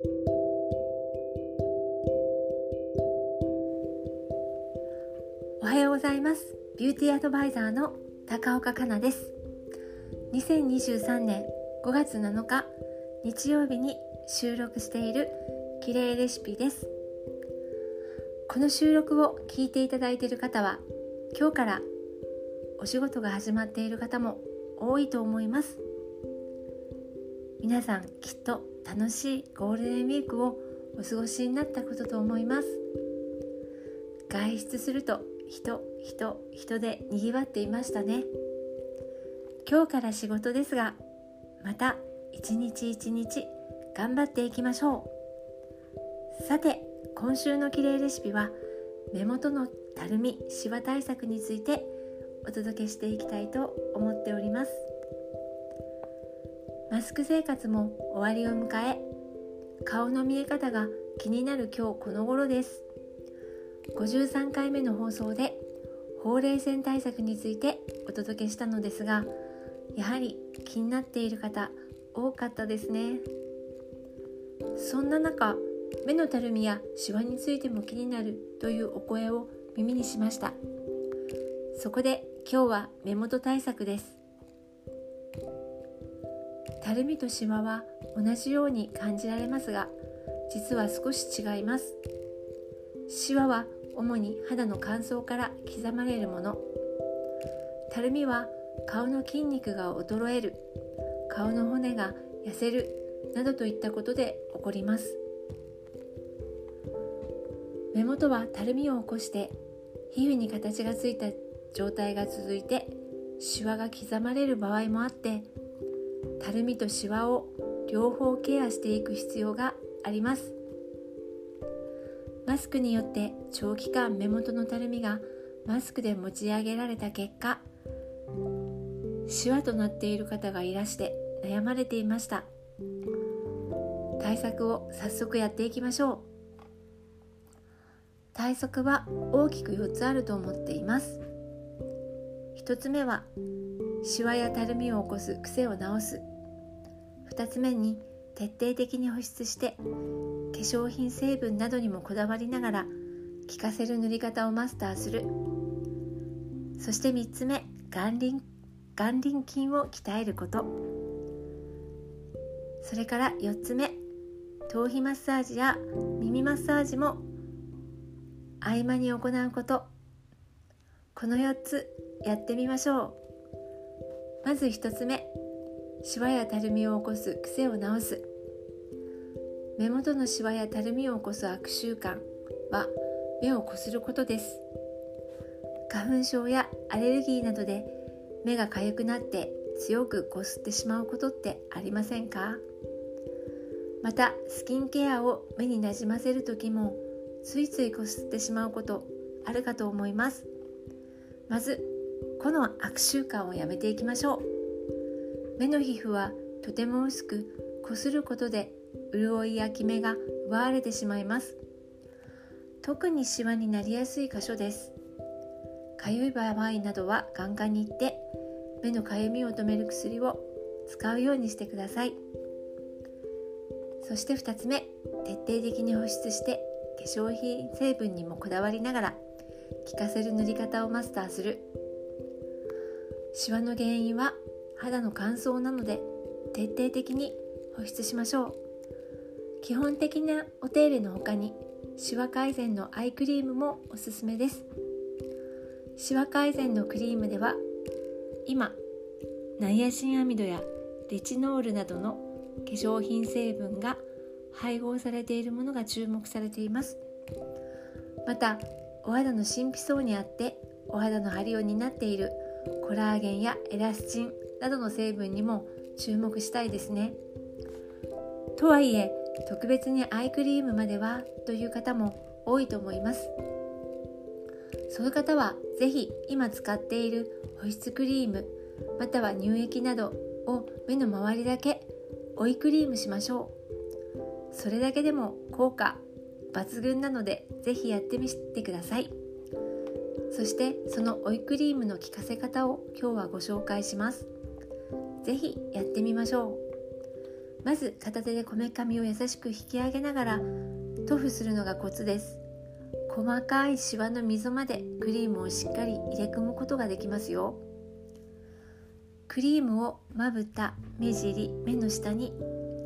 おはようございます。ビューティーアドバイザーの高岡香奈です。2023年5月7日日曜日に収録している綺麗レシピです。この収録を聞いていただいている方は今日からお仕事が始まっている方も多いと思います。皆さんきっと楽しいゴールデンウィークをお過ごしになったことと思います。外出すると人人人でにぎわっていましたね。今日から仕事ですがまた一日一日頑張っていきましょう。さて今週のきれいレシピは目元のたるみシワ対策についてお届けしていきたいと思っております。マスク生活も終わりを迎え顔の見え方が気になる今日この頃です。53回目の放送でほうれい線対策についてお届けしたのですがやはり気になっている方多かったですね。そんな中目のたるみやシワについても気になるというお声を耳にしました。そこで今日は目元対策です。たるみとシワは同じように感じられますが実は少し違います。シワは主に肌の乾燥から刻まれるもの。たるみは顔の筋肉が衰える顔の骨が痩せるなどといったことで起こります。目元はたるみを起こして皮膚に形がついた状態が続いてシワが刻まれる場合もあってたるみとシワを両方ケアしていく必要があります。マスクによって長期間目元のたるみがマスクで持ち上げられた結果シワとなっている方がいらして悩まれていました。対策を早速やっていきましょう。対策は大きく4つあると思っています。1つ目はシワやたるみを起こす癖を直す。2つ目に徹底的に保湿して化粧品成分などにもこだわりながら効かせる塗り方をマスターする。そして3つ目眼輪眼輪筋を鍛えること。それから4つ目頭皮マッサージや耳マッサージも合間に行うこと。この4つやってみましょう。まず1つ目。シワやたるみを起こす癖を直す。目元のシワやたるみを起こす悪習慣は目をこすることです。花粉症やアレルギーなどで目が痒くなって強くこすってしまうことってありませんか？またスキンケアを目になじませる時もついついこすってしまうことあるかと思います。まずこの悪習慣をやめていきましょう。目の皮膚はとても薄くこすることで潤いやきめが奪われてしまいます。特にシワになりやすい箇所です。かゆい場合などは眼科に行って目のかゆみを止める薬を使うようにしてください。そして2つ目徹底的に保湿して化粧品成分にもこだわりながら効かせる塗り方をマスターする。シワの原因は肌の乾燥なので徹底的に保湿しましょう。基本的なお手入れの他にシワ改善のアイクリームもおすすめです。シワ改善のクリームでは今ナイアシンアミドやレチノールなどの化粧品成分が配合されているものが注目されています。またお肌の神秘層にあってお肌の張りを担っているコラーゲンやエラスチンなどの成分にも注目したいですね。とはいえ特別にアイクリームまではという方も多いと思います。そういう方は是非今使っている保湿クリームまたは乳液などを目の周りだけ追いクリームしましょう。それだけでも効果抜群なので是非やってみてください。そしてその追いクリームの効かせ方を今日はご紹介します。是非やってみましょう。まず片手でこめかみを優しく引き上げながら塗布するのがコツです。細かいシワの溝までクリームをしっかり入れ込むことができますよ。クリームをまぶた目尻目の下に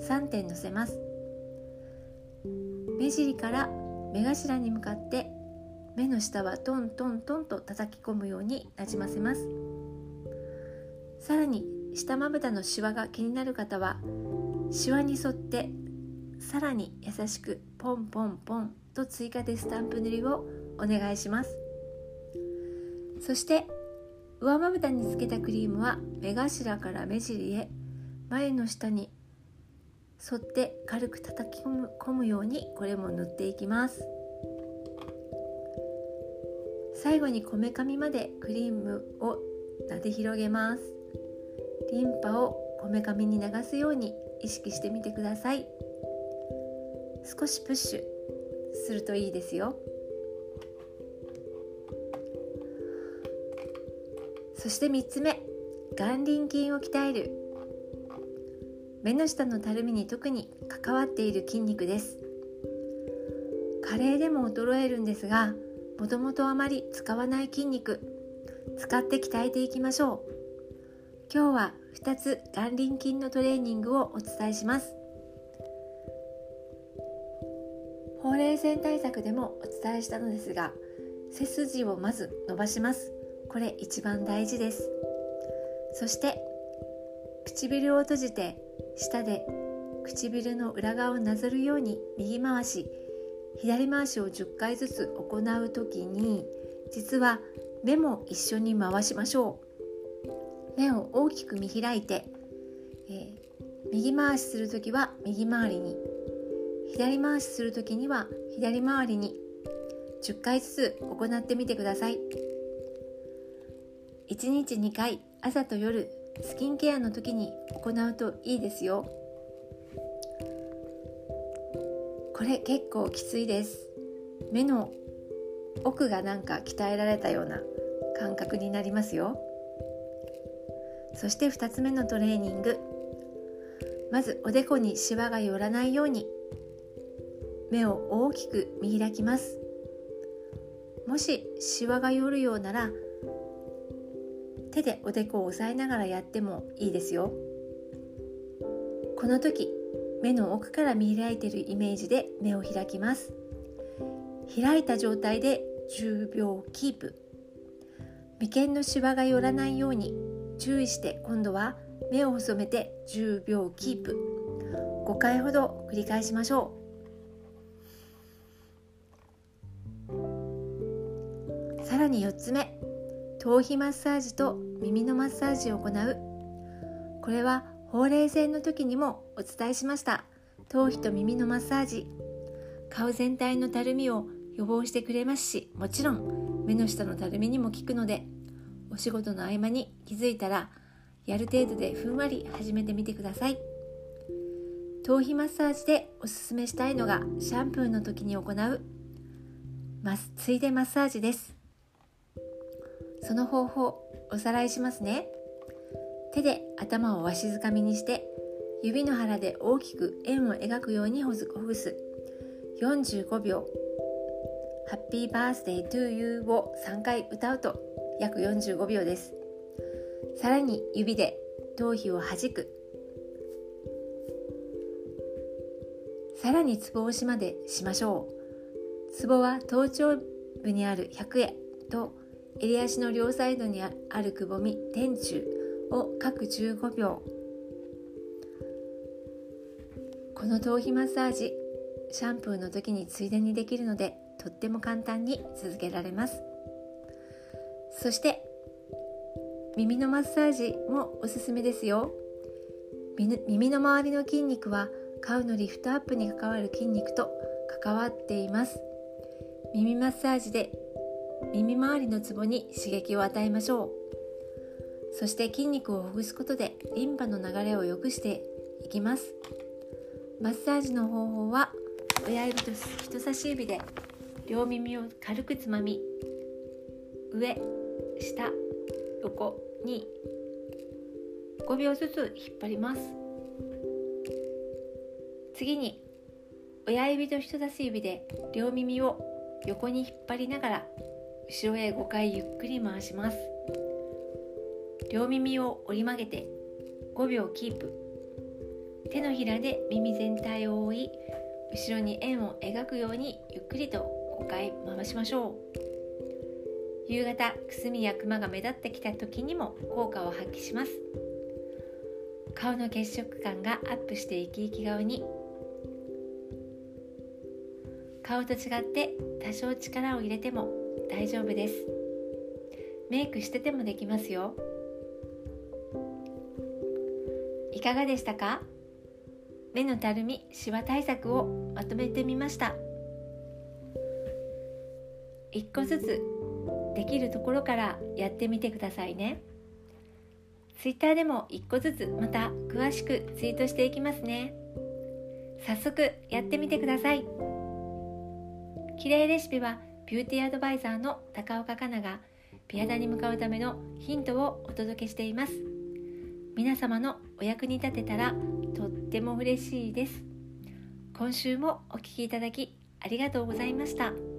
3点のせます。目尻から目頭に向かって目の下はトントントンと叩き込むようになじませます。さらに下まぶたのシワが気になる方はシワに沿ってさらに優しくポンポンポンと追加でスタンプ塗りをお願いします。そして上まぶたにつけたクリームは目頭から目尻へ眉の下に沿って軽く叩き込むようにこれも塗っていきます。最後にこめかみまでクリームを撫で広げます。リンパをこめかみに流すように意識してみてください。少しプッシュするといいですよ。そして3つ目眼輪筋を鍛える。目の下のたるみに特に関わっている筋肉です。加齢でも衰えるんですがもともとあまり使わない筋肉。使って鍛えていきましょう。今日は2つ眼輪筋のトレーニングをお伝えします。ほうれい線対策でもお伝えしたのですが背筋をまず伸ばします。これ一番大事です。そして唇を閉じて舌で唇の裏側をなぞるように右回し。左回しを10回ずつ行う時に実は目も一緒に回しましょう。目を大きく見開いて、えー、右回しする時は右回りに。左回しする時には左回りに。10回ずつ行ってみてください。1日2回朝と夜スキンケアの時に行うといいですよ。これ結構きついです。目の奥がなんか鍛えられたような感覚になりますよ。そして2つ目のトレーニング。まずおでこにシワが寄らないように。目を大きく見開きます。もしシワが寄るようなら手でおでこを押さえながらやってもいいですよ。この時目の奥から見開いているイメージで目を開きます。開いた状態で10秒キープ。眉間のシワが寄らないように注意して今度は目を細めて10秒キープ。5回ほど繰り返しましょう。さらに4つ目。頭皮マッサージと耳のマッサージを行う。これはほうれい線の時にもお伝えしました。頭皮と耳のマッサージ。顔全体のたるみを予防してくれますしもちろん目の下のたるみにも効くのでお仕事の合間に気づいたらやる程度でふんわり始めてみてください。頭皮マッサージでおすすめしたいのがシャンプーの時に行うついでマッサージです。その方法おさらいしますね。手で頭をわしづかみにして指の腹で大きく円を描くようにほぐす。45秒ハッピーバースデートゥーユーを3回歌うと約45秒です。さらに指で頭皮を弾く。さらにつぼ押しまでしましょう。つぼは頭頂部にある百会と襟足の両サイドにあるくぼみ天柱。を各15秒。この頭皮マッサージシャンプーの時についでにできるのでとっても簡単に続けられます。そして耳のマッサージもおすすめですよ。耳の周りの筋肉は顔のリフトアップに関わる筋肉と関わっています。耳マッサージで耳周りのツボに刺激を与えましょう。そして筋肉をほぐすことでリンパの流れを良くしていきます。マッサージの方法は親指と人差し指で両耳を軽くつまみ上下横に5秒ずつ引っ張ります。次に親指と人差し指で両耳を横に引っ張りながら後ろへ5回ゆっくり回します。両耳を折り曲げて5秒キープ。手のひらで耳全体を覆い後ろに円を描くようにゆっくりと5回回しましょう。夕方くすみやクマが目立ってきた時にも効果を発揮します。顔の血色感がアップして生き生き顔に。顔と違って多少力を入れても大丈夫です。メイクしててもできますよ。いかがでしたか？目のたるみシワ対策をまとめてみました。一個ずつできるところからやってみてくださいね。Twitter でも一個ずつまた詳しくツイートしていきますね。早速やってみてください。綺麗レシピはビューティーアドバイザーの高岡香奈が美肌に向かうためのヒントをお届けしています。皆様のお役に立てたらとっても嬉しいです今週もお聴きいただきありがとうございました。